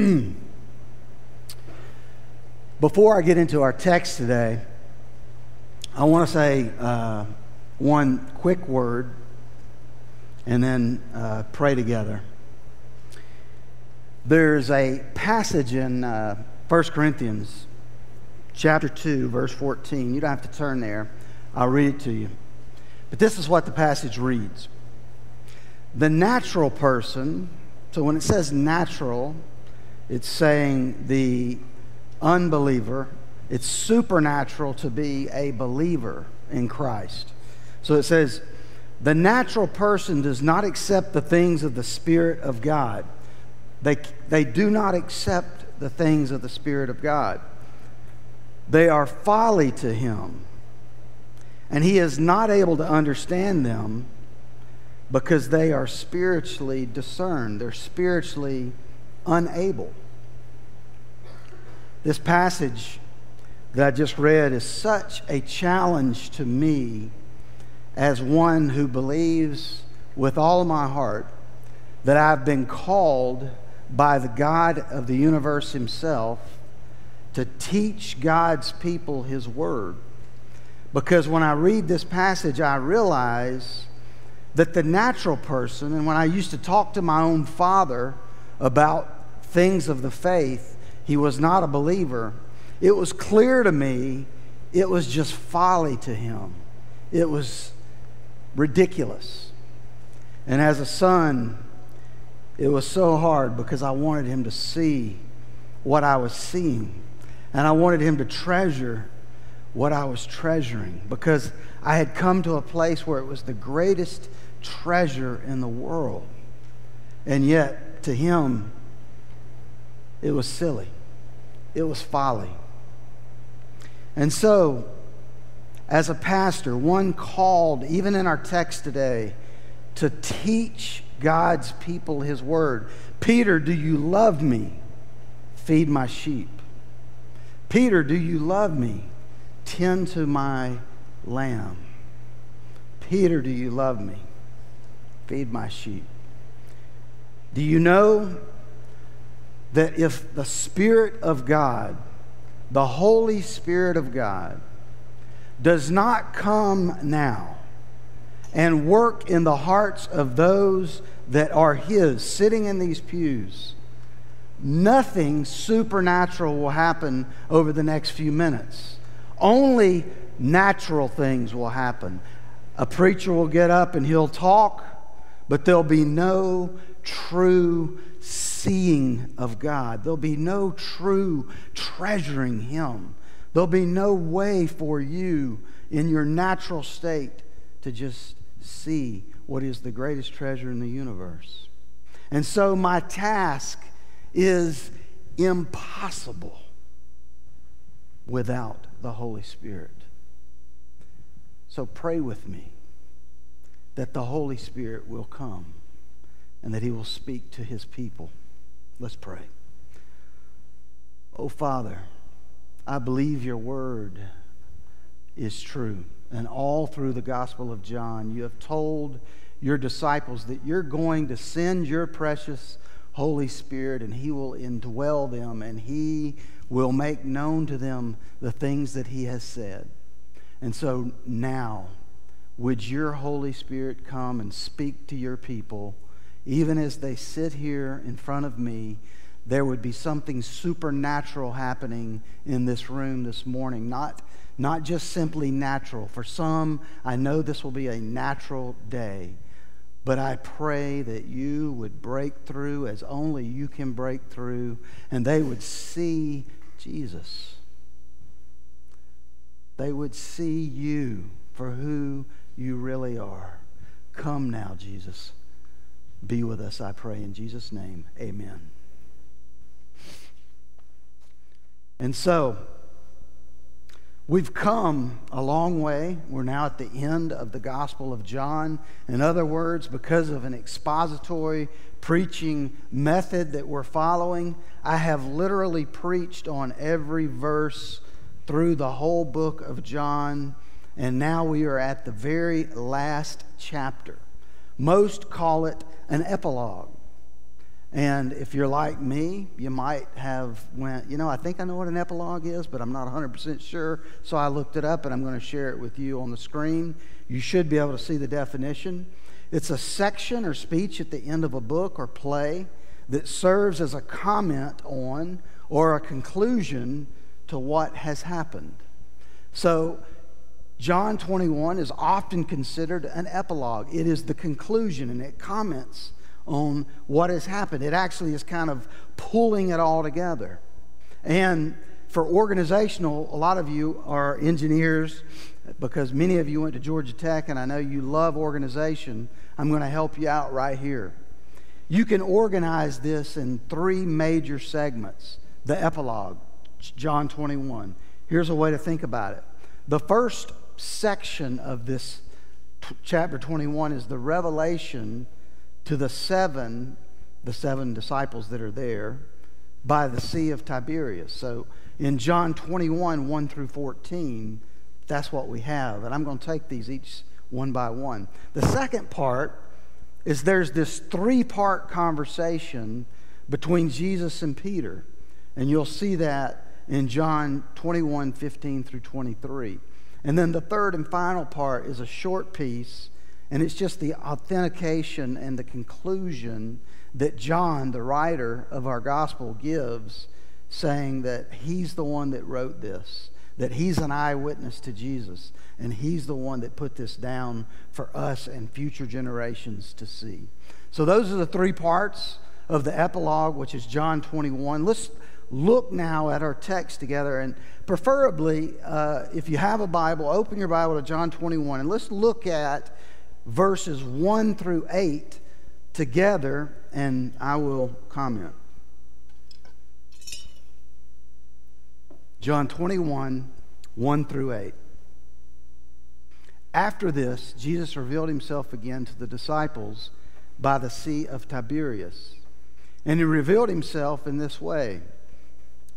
Before I get into our text today, I want to say uh, one quick word and then uh, pray together. There's a passage in uh, 1 Corinthians chapter 2, verse 14. You don't have to turn there, I'll read it to you. But this is what the passage reads The natural person, so when it says natural, it's saying the unbeliever, it's supernatural to be a believer in Christ. So it says, the natural person does not accept the things of the Spirit of God. They, they do not accept the things of the Spirit of God. They are folly to him. And he is not able to understand them because they are spiritually discerned. They're spiritually unable. This passage that I just read is such a challenge to me as one who believes with all my heart that I've been called by the God of the universe Himself to teach God's people His Word. Because when I read this passage, I realize that the natural person, and when I used to talk to my own father about things of the faith, he was not a believer. It was clear to me it was just folly to him. It was ridiculous. And as a son, it was so hard because I wanted him to see what I was seeing. And I wanted him to treasure what I was treasuring because I had come to a place where it was the greatest treasure in the world. And yet, to him, it was silly, it was folly. And so, as a pastor, one called, even in our text today, to teach God's people his word. Peter, do you love me? Feed my sheep. Peter, do you love me? Tend to my lamb. Peter, do you love me? Feed my sheep. Do you know that if the Spirit of God, the Holy Spirit of God, does not come now and work in the hearts of those that are His, sitting in these pews, nothing supernatural will happen over the next few minutes. Only natural things will happen. A preacher will get up and he'll talk, but there'll be no true seeing of God. There'll be no true treasuring Him. There'll be no way for you in your natural state to just see what is the greatest treasure in the universe. And so my task is impossible without the Holy Spirit. So pray with me that the Holy Spirit will come and that he will speak to his people. Let's pray. Oh, Father, I believe your word is true. And all through the Gospel of John, you have told your disciples that you're going to send your precious Holy Spirit and he will indwell them and he will make known to them the things that he has said. And so now, would your Holy Spirit come and speak to your people? Even as they sit here in front of me, there would be something supernatural happening in this room this morning. Not, not just simply natural. For some, I know this will be a natural day. But I pray that you would break through as only you can break through, and they would see Jesus. They would see you for who you really are. Come now, Jesus. Be with us, I pray, in Jesus' name. Amen. And so, we've come a long way. We're now at the end of the Gospel of John. In other words, because of an expository preaching method that we're following, I have literally preached on every verse through the whole book of John. And now we are at the very last chapter. Most call it an epilogue. And if you're like me, you might have went, you know, I think I know what an epilogue is, but I'm not 100% sure. So I looked it up and I'm going to share it with you on the screen. You should be able to see the definition. It's a section or speech at the end of a book or play that serves as a comment on or a conclusion to what has happened. So John 21 is often considered an epilogue. It is the conclusion and it comments on what has happened. It actually is kind of pulling it all together. And for organizational, a lot of you are engineers because many of you went to Georgia Tech and I know you love organization. I'm going to help you out right here. You can organize this in three major segments the epilogue, John 21. Here's a way to think about it. The first section of this chapter 21 is the revelation to the seven, the seven disciples that are there by the Sea of Tiberias. So in John 21, 1 through 14, that's what we have. And I'm going to take these each one by one. The second part is there's this three part conversation between Jesus and Peter. And you'll see that in John 21, 15 through 23. And then the third and final part is a short piece and it's just the authentication and the conclusion that John, the writer of our gospel, gives, saying that he's the one that wrote this, that he's an eyewitness to Jesus, and he's the one that put this down for us and future generations to see. So, those are the three parts of the epilogue, which is John 21. Let's look now at our text together, and preferably, uh, if you have a Bible, open your Bible to John 21, and let's look at verses 1 through 8 together, and I will comment. John 21, 1 through 8. After this, Jesus revealed himself again to the disciples by the Sea of Tiberias. And he revealed himself in this way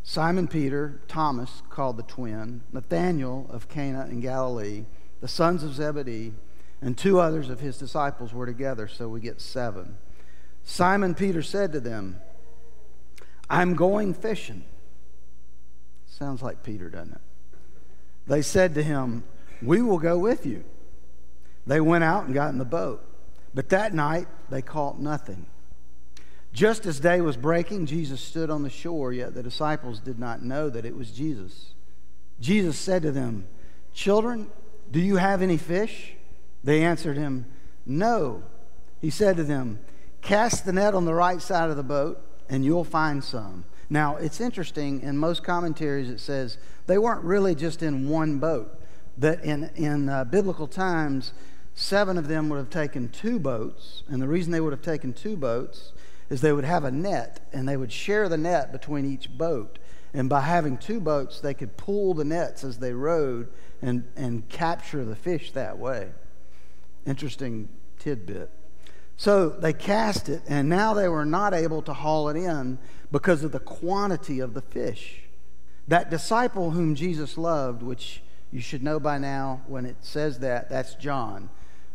Simon Peter, Thomas, called the twin, Nathanael of Cana in Galilee, the sons of Zebedee, and two others of his disciples were together, so we get seven. Simon Peter said to them, I'm going fishing. Sounds like Peter, doesn't it? They said to him, We will go with you. They went out and got in the boat. But that night they caught nothing. Just as day was breaking, Jesus stood on the shore, yet the disciples did not know that it was Jesus. Jesus said to them, Children, do you have any fish? They answered him, No. He said to them, Cast the net on the right side of the boat, and you'll find some. Now, it's interesting, in most commentaries it says they weren't really just in one boat, that in, in uh, biblical times, seven of them would have taken two boats, and the reason they would have taken two boats is they would have a net, and they would share the net between each boat. And by having two boats, they could pull the nets as they rowed and, and capture the fish that way. Interesting tidbit. So they cast it, and now they were not able to haul it in because of the quantity of the fish. That disciple whom Jesus loved, which you should know by now when it says that, that's John.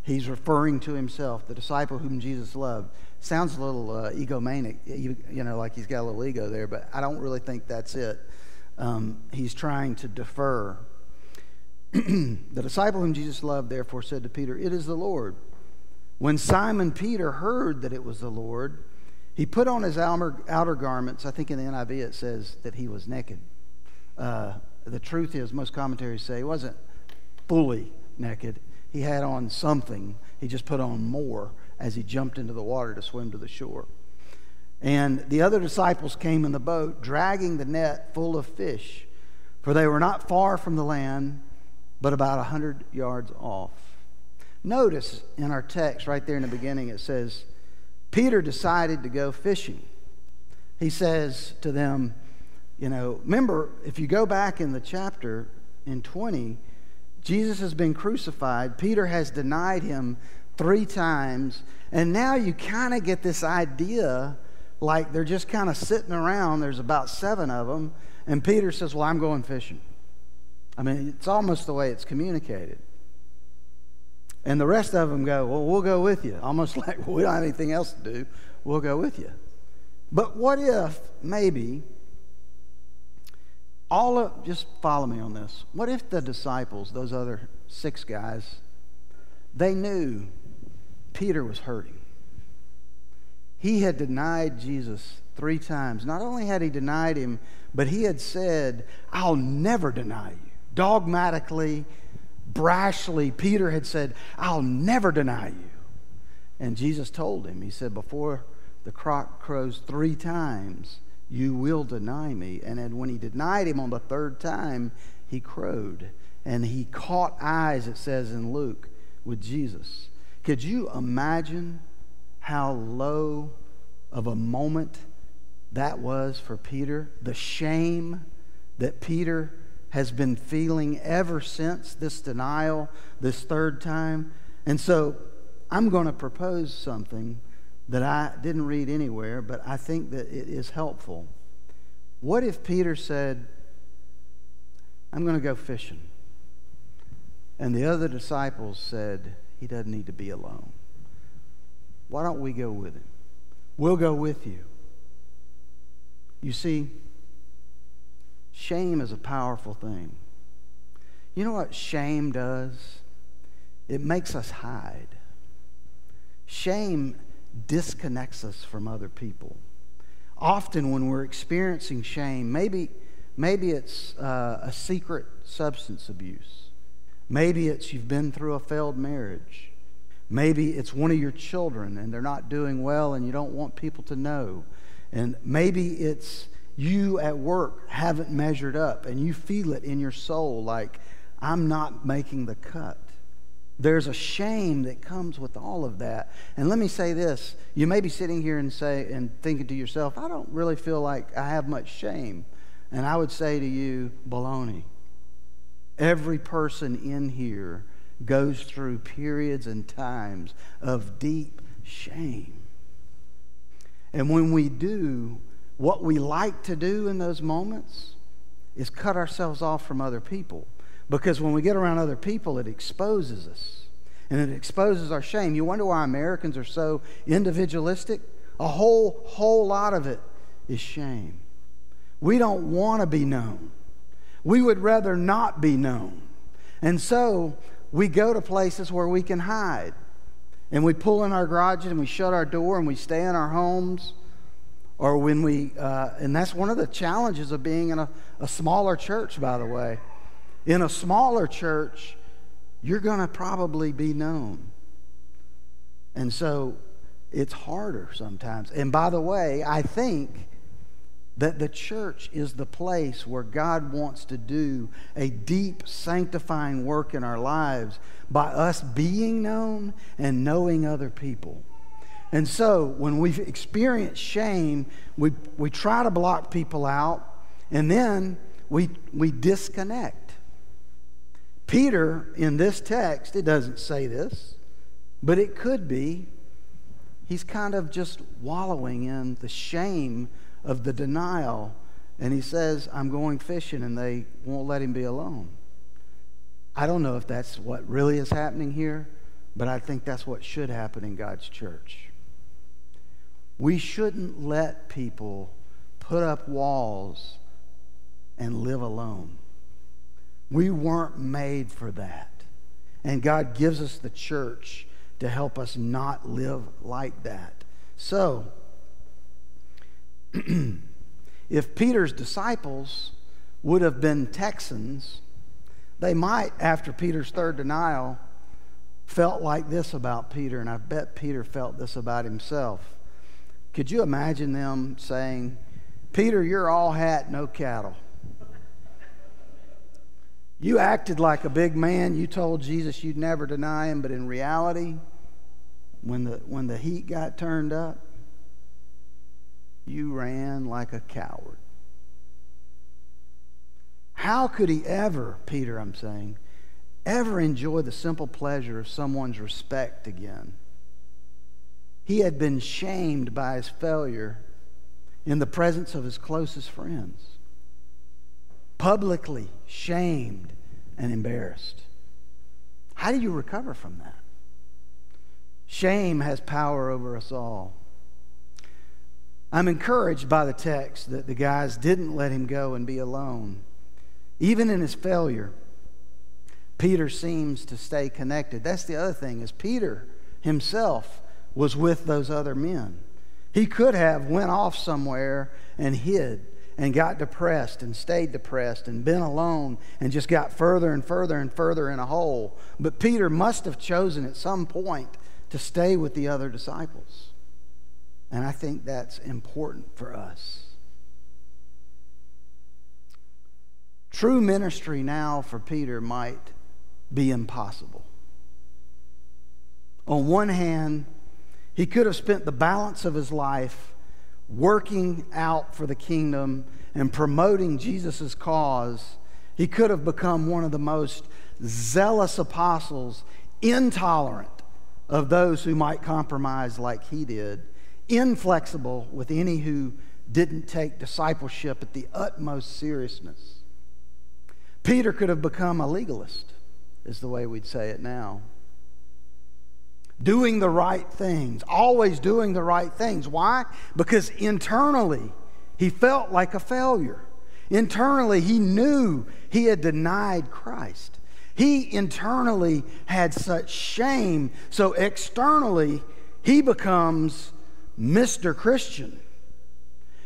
He's referring to himself, the disciple whom Jesus loved. Sounds a little uh, egomaniac, you, you, know, like he's got a little ego there, but I don't really think that's it. Um, he's trying to defer the disciple whom Jesus loved therefore said to Peter, It is the Lord. When Simon Peter heard that it was the Lord, he put on his outer garments. I think in the NIV it says that he was naked. Uh, the truth is, most commentaries say he wasn't fully naked. He had on something. He just put on more as he jumped into the water to swim to the shore. And the other disciples came in the boat, dragging the net full of fish, for they were not far from the land but about a 100 yards off. Notice in our text right there in the beginning, it says, Peter decided to go fishing. He says to them, you know, remember, if you go back in the chapter in 20, Jesus has been crucified. Peter has denied him three times. And now you kind of get this idea like they're just kind of sitting around. There's about seven of them. And Peter says, Well, I'm going fishing. I mean, it's almost the way it's communicated. And the rest of them go, Well, we'll go with you. Almost like, well, we don't have anything else to do. We'll go with you. But what if, maybe, all of, just follow me on this. What if the disciples, those other six guys, they knew Peter was hurting? He had denied Jesus three times. Not only had he denied him, but he had said, I'll never deny you. Dogmatically, brashly, Peter had said, I'll never deny you. And Jesus told him, He said, Before the cock crows three times, you will deny me. And when he denied him on the third time, he crowed. And he caught eyes, it says in Luke, with Jesus. Could you imagine how low of a moment that was for Peter? The shame that Peter has been feeling ever since this denial, this third time. And so I'm going to propose something that I didn't read anywhere, but I think that it is helpful. What if Peter said, I'm going to go fishing? And the other disciples said, He doesn't need to be alone. Why don't we go with him? We'll go with you. You see, shame is a powerful thing. You know what shame does? It makes us hide. Shame disconnects us from other people. Often, when we're experiencing shame, maybe, maybe it's uh, a secret substance abuse. Maybe it's you've been through a failed marriage. Maybe it's one of your children and they're not doing well and you don't want people to know. And maybe it's you at work haven't measured up and you feel it in your soul like, I'm not making the cut. There's a shame that comes with all of that. And let me say this you may be sitting here and say and thinking to yourself, I don't really feel like I have much shame. And I would say to you, baloney. Every person in here goes through periods and times of deep shame. And when we do, what we like to do in those moments is cut ourselves off from other people. Because when we get around other people, it exposes us and it exposes our shame. You wonder why Americans are so individualistic? A whole, whole lot of it is shame. We don't want to be known. We would rather not be known. And so we go to places where we can hide. And we pull in our garages and we shut our door and we stay in our homes. Or when we, uh, and that's one of the challenges of being in a, a smaller church, by the way. In a smaller church, you're going to probably be known. And so it's harder sometimes. And by the way, I think that the church is the place where God wants to do a deep sanctifying work in our lives by us being known and knowing other people. And so when we experience shame, we, we try to block people out and then we, we disconnect. Peter, in this text, it doesn't say this, but it could be, he's kind of just wallowing in the shame of the denial. And he says, I'm going fishing, and they won't let him be alone. I don't know if that's what really is happening here, but I think that's what should happen in God's church. We shouldn't let people put up walls and live alone. We weren't made for that. And God gives us the church to help us not live like that. So, if Peter's disciples would have been Texans, they might, after Peter's third denial, felt like this about Peter, and I bet Peter felt this about himself. Could you imagine them saying, Peter, you're all hat, no cattle? You acted like a big man. You told Jesus you'd never deny him, but in reality, when the, when the heat got turned up, you ran like a coward. How could he ever, Peter, I'm saying, ever enjoy the simple pleasure of someone's respect again? He had been shamed by his failure in the presence of his closest friends publicly shamed and embarrassed. How do you recover from that? Shame has power over us all. I'm encouraged by the text that the guys didn't let him go and be alone. Even in his failure, Peter seems to stay connected. That's the other thing is Peter himself was with those other men. He could have went off somewhere and hid and got depressed and stayed depressed and been alone and just got further and further and further in a hole. But Peter must have chosen at some point to stay with the other disciples. And I think that's important for us. True ministry now for Peter might be impossible. On one hand, he could have spent the balance of his life working out for the kingdom and promoting Jesus' cause. He could have become one of the most zealous apostles, intolerant of those who might compromise like he did, inflexible with any who didn't take discipleship at the utmost seriousness. Peter could have become a legalist, is the way we'd say it now. Doing the right things, always doing the right things. Why? Because internally, he felt like a failure. Internally, he knew he had denied Christ. He internally had such shame, so externally, he becomes Mr. Christian.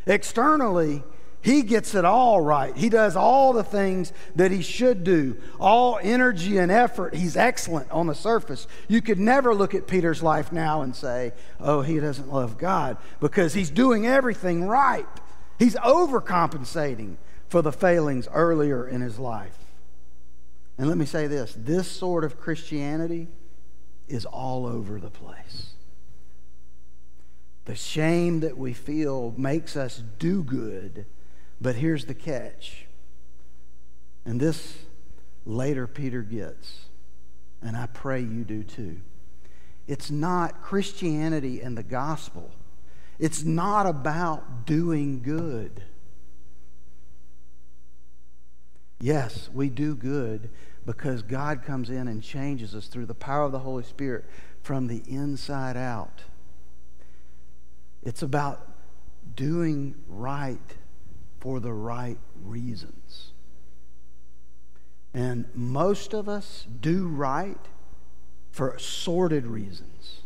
Externally, he gets it all right. He does all the things that he should do. All energy and effort. He's excellent on the surface. You could never look at Peter's life now and say, oh, he doesn't love God because he's doing everything right. He's overcompensating for the failings earlier in his life. And let me say this this sort of Christianity is all over the place. The shame that we feel makes us do good but here's the catch. And this later Peter gets, and I pray you do too. It's not Christianity and the gospel. It's not about doing good. Yes, we do good because God comes in and changes us through the power of the Holy Spirit from the inside out. It's about doing right for the right reasons. And most of us do right for sordid reasons,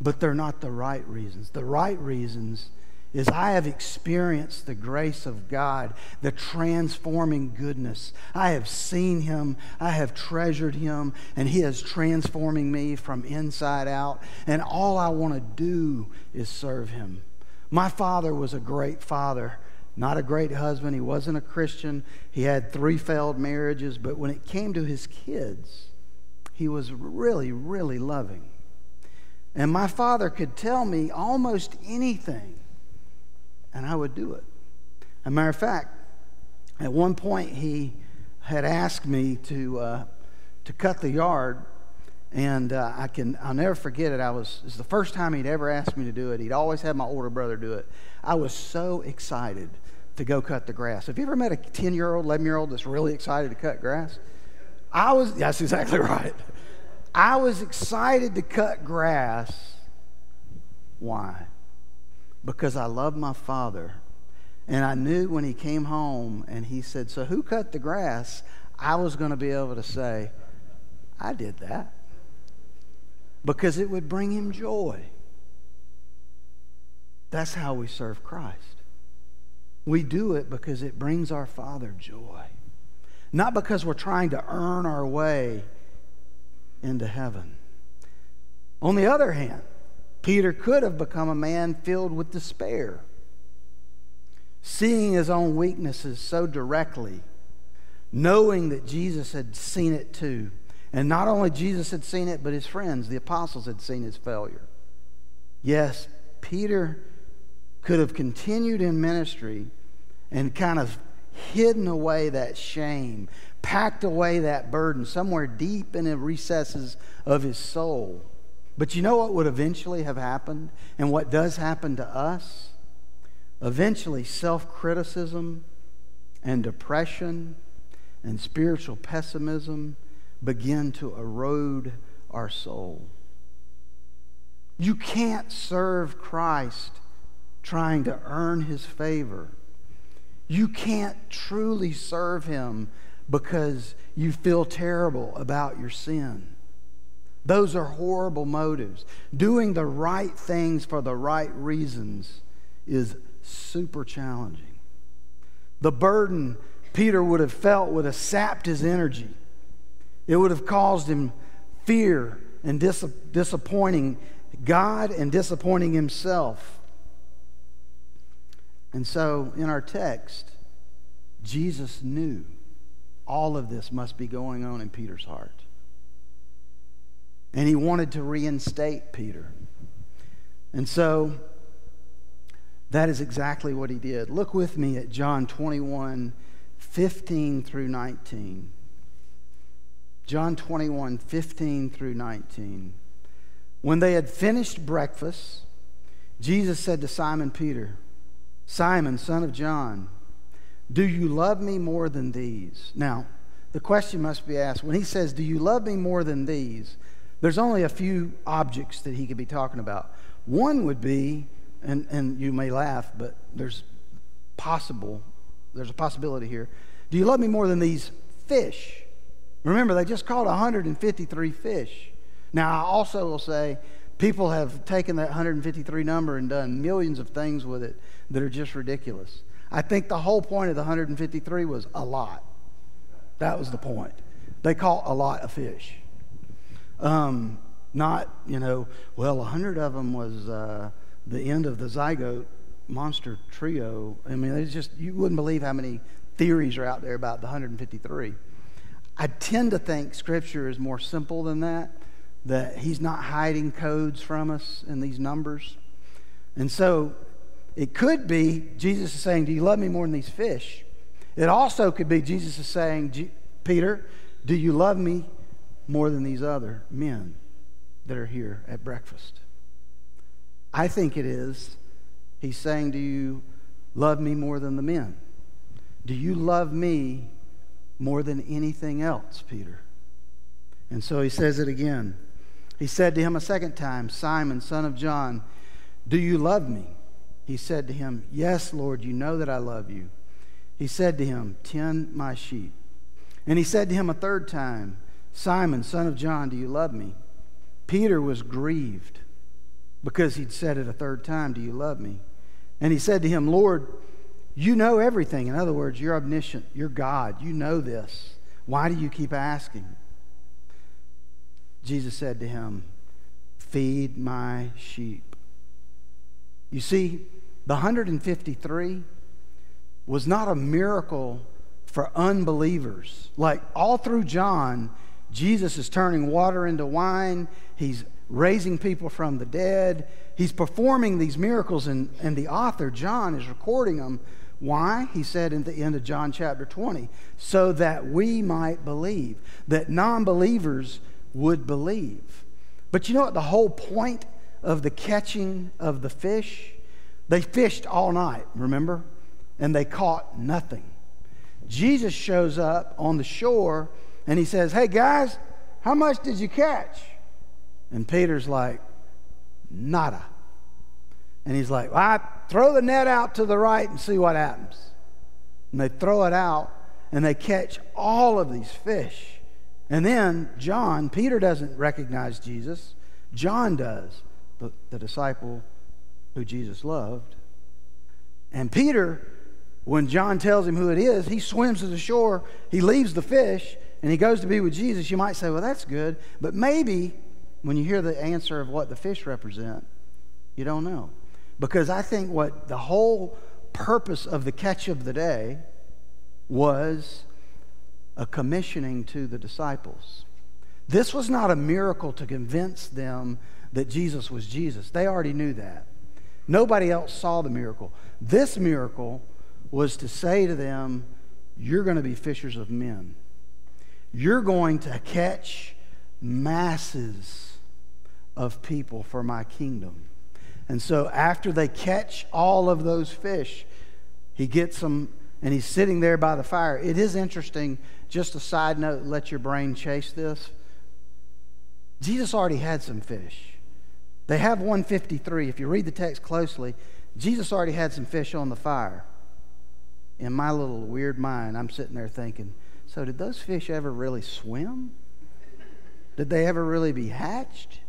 but they're not the right reasons. The right reasons is I have experienced the grace of God, the transforming goodness. I have seen Him, I have treasured Him, and He is transforming me from inside out. And all I want to do is serve Him. My father was a great father not a great husband. He wasn't a Christian. He had three failed marriages. But when it came to his kids, he was really, really loving. And my father could tell me almost anything, and I would do it. As a matter of fact, at one point he had asked me to, uh, to cut the yard and uh, I can, I'll never forget it. I was, it's the first time he'd ever asked me to do it. He'd always had my older brother do it. I was so excited to go cut the grass. Have you ever met a 10 year old, 11 year old that's really excited to cut grass? I was, that's exactly right. I was excited to cut grass. Why? Because I love my father. And I knew when he came home and he said, So who cut the grass? I was going to be able to say, I did that because it would bring him joy. That's how we serve Christ. We do it because it brings our Father joy, not because we're trying to earn our way into heaven. On the other hand, Peter could have become a man filled with despair, seeing his own weaknesses so directly, knowing that Jesus had seen it too and not only Jesus had seen it, but his friends, the apostles, had seen his failure. Yes, Peter could have continued in ministry and kind of hidden away that shame, packed away that burden somewhere deep in the recesses of his soul. But you know what would eventually have happened and what does happen to us? Eventually, self criticism and depression and spiritual pessimism begin to erode our soul. You can't serve Christ trying to earn his favor. You can't truly serve him because you feel terrible about your sin. Those are horrible motives. Doing the right things for the right reasons is super challenging. The burden Peter would have felt would have sapped his energy. It would have caused him fear and dis- disappointing God and disappointing himself. And so in our text, Jesus knew all of this must be going on in Peter's heart. And he wanted to reinstate Peter. And so that is exactly what he did. Look with me at John 21 15 through 19. John 21 15 through 19. When they had finished breakfast, Jesus said to Simon Peter, Simon, son of John, do you love me more than these? Now, the question must be asked when he says, Do you love me more than these? There's only a few objects that he could be talking about. One would be, and, and you may laugh, but there's possible, there's a possibility here. Do you love me more than these fish? Remember, they just caught 153 fish. Now, I also will say, people have taken that 153 number and done millions of things with it that are just ridiculous. I think the whole point of the 153 was a lot. That was the point. They caught a lot of fish. Um, not, you know, well, a hundred of them was uh, the end of the zygote monster trio. I mean, it's just, you wouldn't believe how many theories are out there about the 153. I tend to think Scripture is more simple than that, that He's not hiding codes from us in these numbers. And so it could be Jesus is saying, Do you love me more than these fish? It also could be Jesus is saying, Peter, do you love me more than these other men that are here at breakfast. I think it is. He's saying, Do you love me more than the men? Do you love me more than anything else, Peter? And so he says it again. He said to him a second time, Simon, son of John, do you love me? He said to him, Yes, Lord, you know that I love you. He said to him, Tend my sheep. And he said to him a third time, Simon, son of John, do you love me? Peter was grieved because he'd said it a third time, Do you love me? And he said to him, Lord, you know everything. In other words, you're omniscient. You're God. You know this. Why do you keep asking? Jesus said to him, Feed my sheep. You see, the 153 was not a miracle for unbelievers. Like all through John, Jesus is turning water into wine. He's raising people from the dead. He's performing these miracles, and, and the author, John, is recording them. Why? He said in the end of John chapter 20, so that we might believe, that non believers would believe. But you know what the whole point of the catching of the fish? They fished all night, remember? And they caught nothing. Jesus shows up on the shore and he says, Hey guys, how much did you catch? And Peter's like, Nada. And he's like, well, I throw the net out to the right and see what happens. And they throw it out and they catch all of these fish. And then John, Peter doesn't recognize Jesus, John does, the, the disciple who Jesus loved. And Peter, when John tells him who it is, he swims to the shore, he leaves the fish, and he goes to be with Jesus, you might say, well, that's good. But maybe when you hear the answer of what the fish represent, you don't know. Because I think what the whole purpose of the catch of the day was a commissioning to the disciples. This was not a miracle to convince them that Jesus was Jesus. They already knew that. Nobody else saw the miracle. This miracle was to say to them, You're going to be fishers of men. You're going to catch masses of people for my kingdom. And so after they catch all of those fish, he gets them and he's sitting there by the fire. It is interesting, just a side note, let your brain chase this. Jesus already had some fish. They have 153. If you read the text closely, Jesus already had some fish on the fire. In my little weird mind, I'm sitting there thinking, so did those fish ever really swim? Did they ever really be hatched?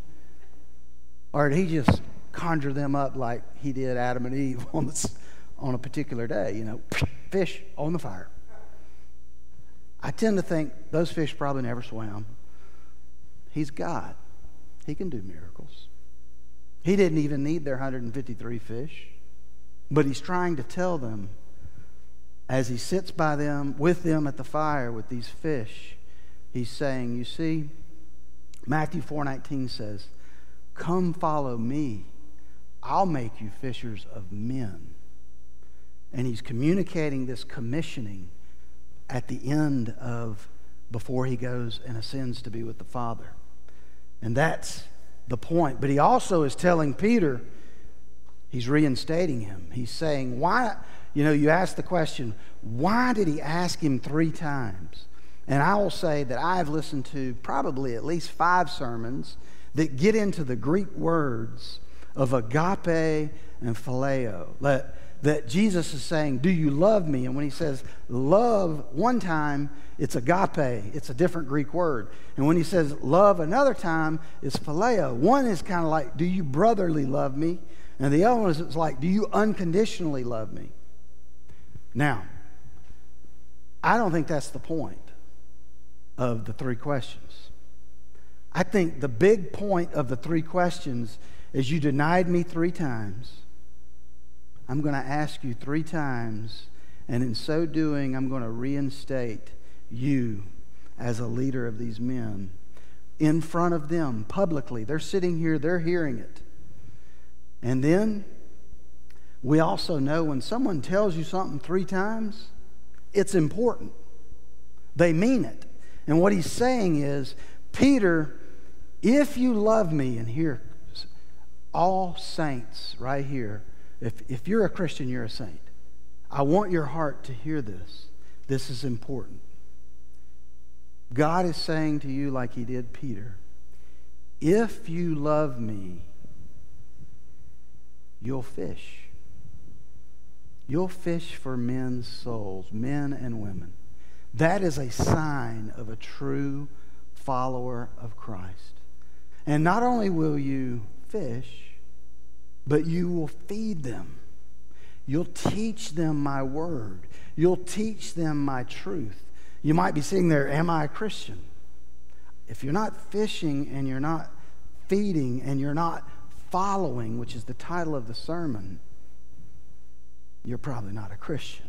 Or did he just conjure them up like he did Adam and Eve on, the, on a particular day? You know, fish on the fire. I tend to think those fish probably never swam. He's God, He can do miracles. He didn't even need their 153 fish, but He's trying to tell them as He sits by them, with them at the fire with these fish, He's saying, You see, Matthew 4:19 says, "Come follow me. I'll make you fishers of men." And he's communicating this commissioning at the end of before he goes and ascends to be with the Father. And that's the point. But he also is telling Peter, he's reinstating him. He's saying, why, you know, you ask the question, why did he ask him three times? And I will say that I've listened to probably at least five sermons that get into the Greek words of agape and phileo. That, that Jesus is saying, Do you love me? And when he says love one time, it's agape, it's a different Greek word. And when he says love another time, it's phileo. One is kind of like, Do you brotherly love me? And the other one is like, Do you unconditionally love me? Now, I don't think that's the point of the three questions. I think the big point of the three questions is you denied me three times. I'm going to ask you three times, and in so doing, I'm going to reinstate you as a leader of these men in front of them publicly. They're sitting here, they're hearing it. And then we also know when someone tells you something three times, it's important. They mean it. And what he's saying is, Peter, if you love me, and here, all saints right here, if, if you're a Christian, you're a saint. I want your heart to hear this. This is important. God is saying to you, like he did Peter, if you love me, you'll fish. You'll fish for men's souls, men and women. That is a sign of a true follower of Christ. And not only will you fish, but you will feed them. You'll teach them my word. You'll teach them my truth. You might be sitting there, Am I a Christian? If you're not fishing and you're not feeding and you're not following, which is the title of the sermon, you're probably not a Christian.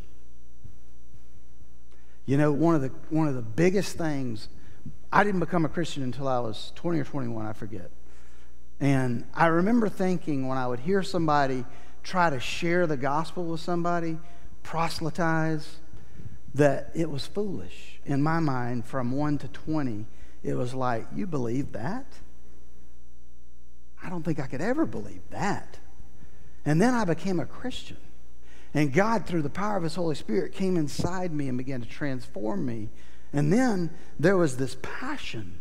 You know, one of the, one of the biggest things, I didn't become a Christian until I was 20 or 21, I forget. And I remember thinking when I would hear somebody try to share the gospel with somebody, proselytize, that it was foolish. In my mind, from 1 to 20, it was like, You believe that? I don't think I could ever believe that. And then I became a Christian. And God, through the power of His Holy Spirit, came inside me and began to transform me. And then there was this passion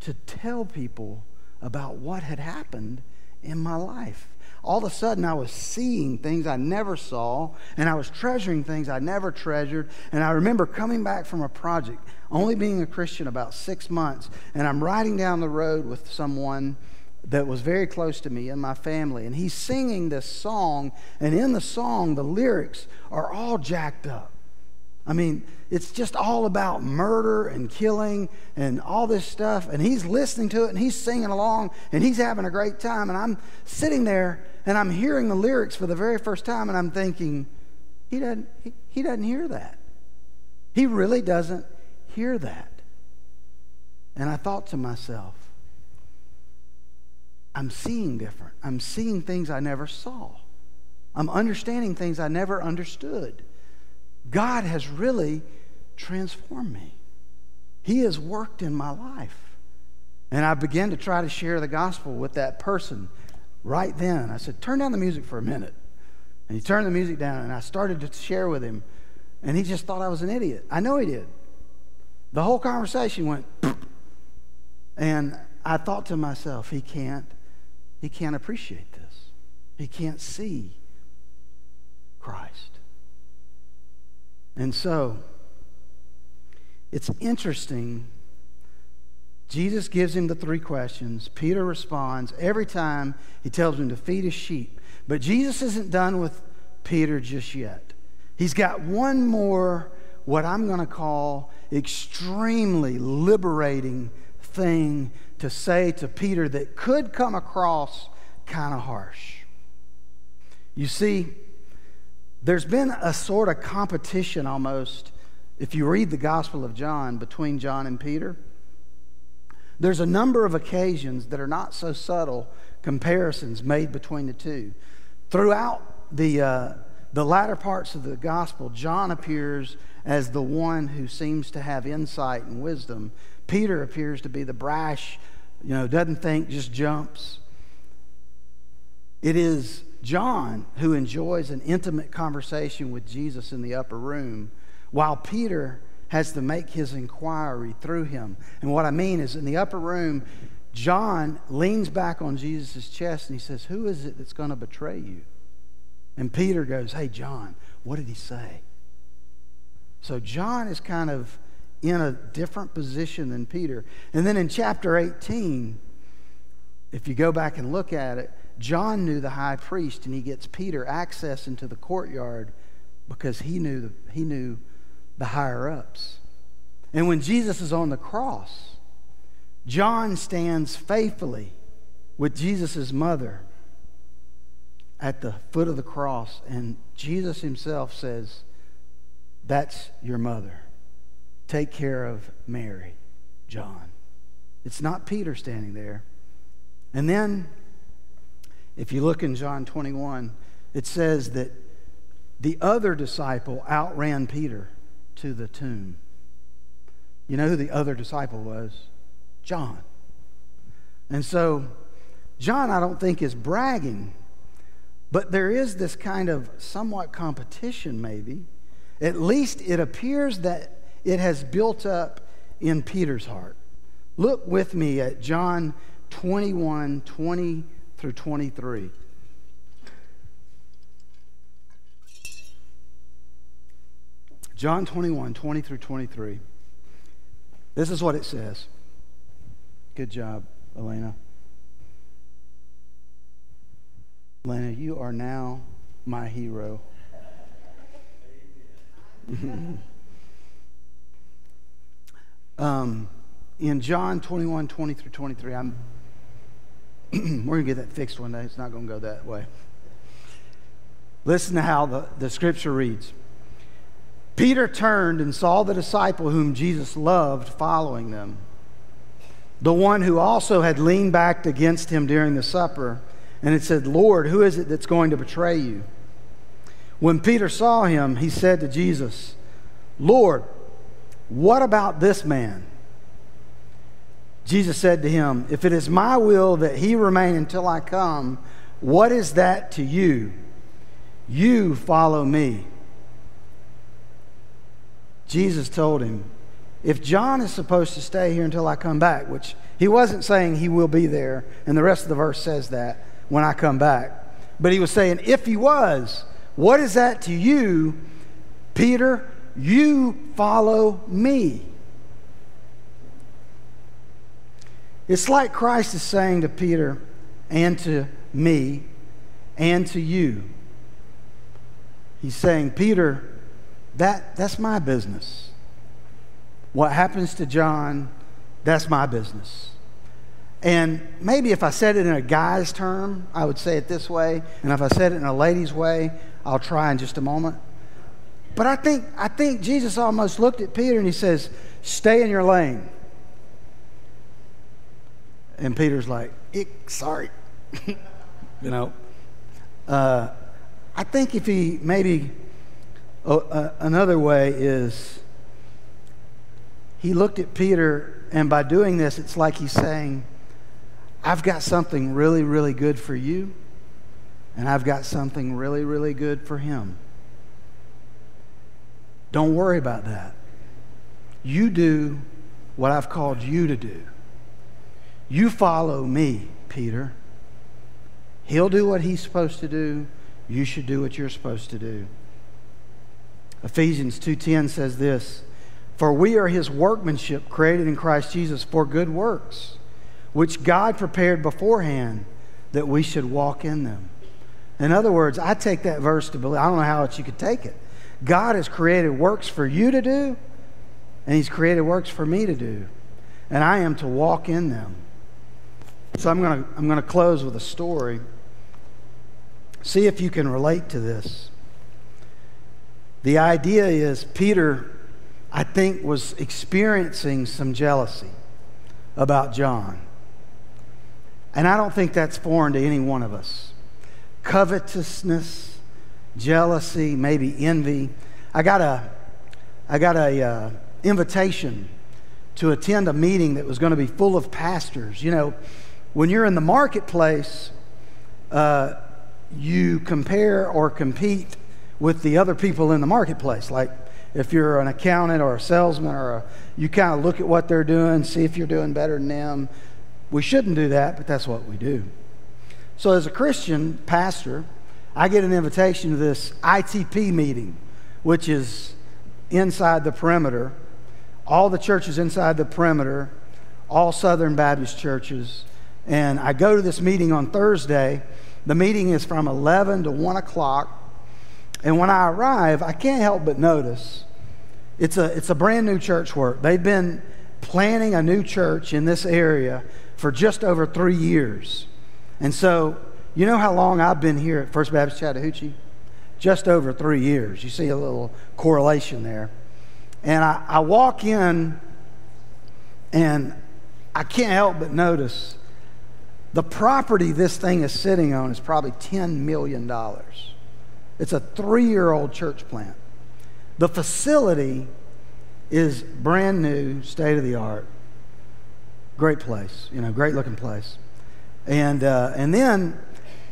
to tell people about what had happened in my life. All of a sudden, I was seeing things I never saw, and I was treasuring things I never treasured. And I remember coming back from a project, only being a Christian about six months, and I'm riding down the road with someone that was very close to me and my family. And he's singing this song, and in the song, the lyrics are all jacked up. I mean, it's just all about murder and killing and all this stuff. And he's listening to it and he's singing along and he's having a great time. And I'm sitting there and I'm hearing the lyrics for the very first time and I'm thinking, he doesn't, he, he doesn't hear that. He really doesn't hear that. And I thought to myself, I'm seeing different. I'm seeing things I never saw. I'm understanding things I never understood. God has really transformed me. He has worked in my life. And I began to try to share the gospel with that person right then. I said, Turn down the music for a minute. And he turned the music down, and I started to share with him. And he just thought I was an idiot. I know he did. The whole conversation went, and I thought to myself, he can't he can't appreciate this. He can't see Christ. And so, it's interesting. Jesus gives him the three questions. Peter responds. Every time he tells him to feed his sheep. But Jesus isn't done with Peter just yet. He's got one more, what I'm going to call extremely liberating thing to say to Peter that could come across kind of harsh. You see, there's been a sort of competition almost, if you read the Gospel of John, between John and Peter. There's a number of occasions that are not so subtle comparisons made between the two. Throughout the, uh, the latter parts of the Gospel, John appears as the one who seems to have insight and wisdom. Peter appears to be the brash, you know, doesn't think, just jumps. It is John who enjoys an intimate conversation with Jesus in the upper room, while Peter has to make his inquiry through him. And what I mean is, in the upper room, John leans back on Jesus' chest and he says, Who is it that's going to betray you? And Peter goes, Hey, John, what did he say? So John is kind of in a different position than Peter. And then in chapter 18, if you go back and look at it, John knew the high priest, and he gets Peter access into the courtyard because he knew the, he knew the higher ups. And when Jesus is on the cross, John stands faithfully with Jesus' mother at the foot of the cross, and Jesus himself says, That's your mother. Take care of Mary, John. It's not Peter standing there. And then if you look in John 21, it says that the other disciple outran Peter to the tomb. You know who the other disciple was? John. And so, John, I don't think, is bragging, but there is this kind of somewhat competition, maybe. At least it appears that it has built up in Peter's heart. Look with me at John 21 20 through 23. John 21, 20 through 23. This is what it says. Good job, Elena. Elena, you are now my hero. um, in John 21, 20 through 23, I'm we're going to get that fixed one day. It's not going to go that way. Listen to how the, the scripture reads Peter turned and saw the disciple whom Jesus loved following them, the one who also had leaned back against him during the supper, and had said, Lord, who is it that's going to betray you? When Peter saw him, he said to Jesus, Lord, what about this man? Jesus said to him, If it is my will that he remain until I come, what is that to you? You follow me. Jesus told him, If John is supposed to stay here until I come back, which he wasn't saying he will be there, and the rest of the verse says that when I come back, but he was saying, If he was, what is that to you, Peter? You follow me. It's like Christ is saying to Peter and to me and to you. He's saying, Peter, that, that's my business. What happens to John, that's my business. And maybe if I said it in a guy's term, I would say it this way. And if I said it in a lady's way, I'll try in just a moment. But I think, I think Jesus almost looked at Peter and he says, Stay in your lane. And Peter's like, Ick, sorry. you know. Uh, I think if he maybe uh, uh, another way is he looked at Peter, and by doing this, it's like he's saying, I've got something really, really good for you, and I've got something really, really good for him. Don't worry about that. You do what I've called you to do. You follow me, Peter. He'll do what he's supposed to do. you should do what you're supposed to do. Ephesians 2:10 says this, "For we are his workmanship created in Christ Jesus for good works, which God prepared beforehand that we should walk in them." In other words, I take that verse to believe, I don't know how else you could take it. God has created works for you to do, and he's created works for me to do, and I am to walk in them. So I'm going to I'm going to close with a story. See if you can relate to this. The idea is Peter, I think, was experiencing some jealousy about John. And I don't think that's foreign to any one of us. Covetousness, jealousy, maybe envy. I got a, I got a uh, invitation to attend a meeting that was going to be full of pastors. You know, when you're in the marketplace, uh, you compare or compete with the other people in the marketplace. Like if you're an accountant or a salesman or a, you kind of look at what they're doing, see if you're doing better than them. We shouldn't do that, but that's what we do. So as a Christian pastor, I get an invitation to this ITP meeting, which is inside the perimeter. All the churches inside the perimeter, all Southern Baptist churches. And I go to this meeting on Thursday the meeting is from 11 to 1 o'clock. And when I arrive, I can't help but notice it's a, it's a brand new church work. They've been planning a new church in this area for just over three years. And so, you know how long I've been here at First Baptist Chattahoochee? Just over three years. You see a little correlation there. And I, I walk in, and I can't help but notice the property this thing is sitting on is probably $10 million. It's a three year old church plant. The facility is brand new, state of the art. Great place, you know, great looking place. And, uh, and then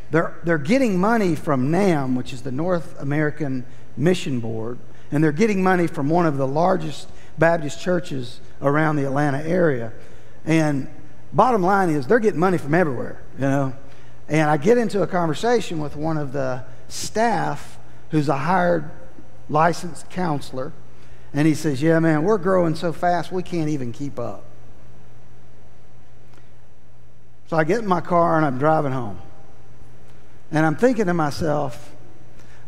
they're, they're getting money from NAM, which is the North American Mission Board, and they're getting money from one of the largest Baptist churches around the Atlanta area. And bottom line is they're getting money from everywhere, you know. And I get into a conversation with one of the staff who's a hired licensed counselor. And he says, Yeah, man, we're growing so fast we can't even keep up. So I get in my car and I'm driving home. And I'm thinking to myself,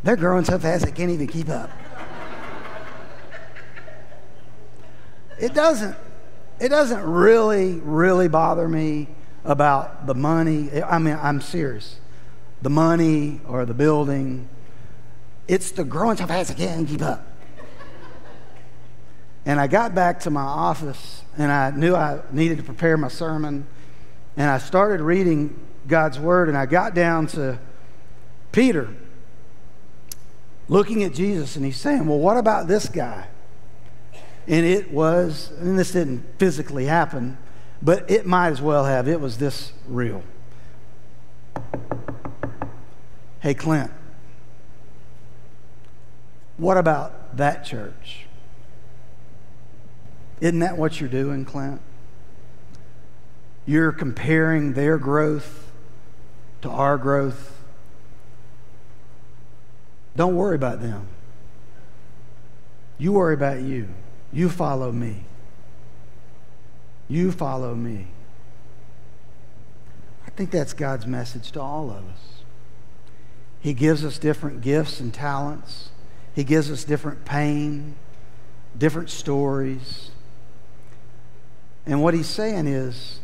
they're growing so fast they can't even keep up. it doesn't it doesn't really, really bother me about the money. I mean, I'm serious. The money or the building. It's the growing so fast I can't keep up. And I got back to my office and I knew I needed to prepare my sermon. And I started reading God's word and I got down to Peter looking at Jesus and he's saying, Well, what about this guy? And it was, and this didn't physically happen, but it might as well have. It was this real. Hey, Clint, what about that church? Isn't that what you're doing, Clint? You're comparing their growth to our growth. Don't worry about them. You worry about you. You follow me. You follow me. I think that's God's message to all of us. He gives us different gifts and talents. He gives us different pain, different stories. And what he's saying is,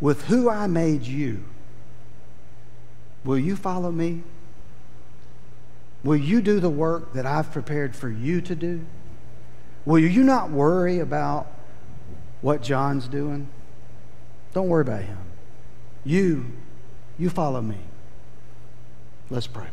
with who I made you, will you follow me? Will you do the work that I've prepared for you to do? Will you not worry about what John's doing? Don't worry about him. You, you follow me. Let's pray.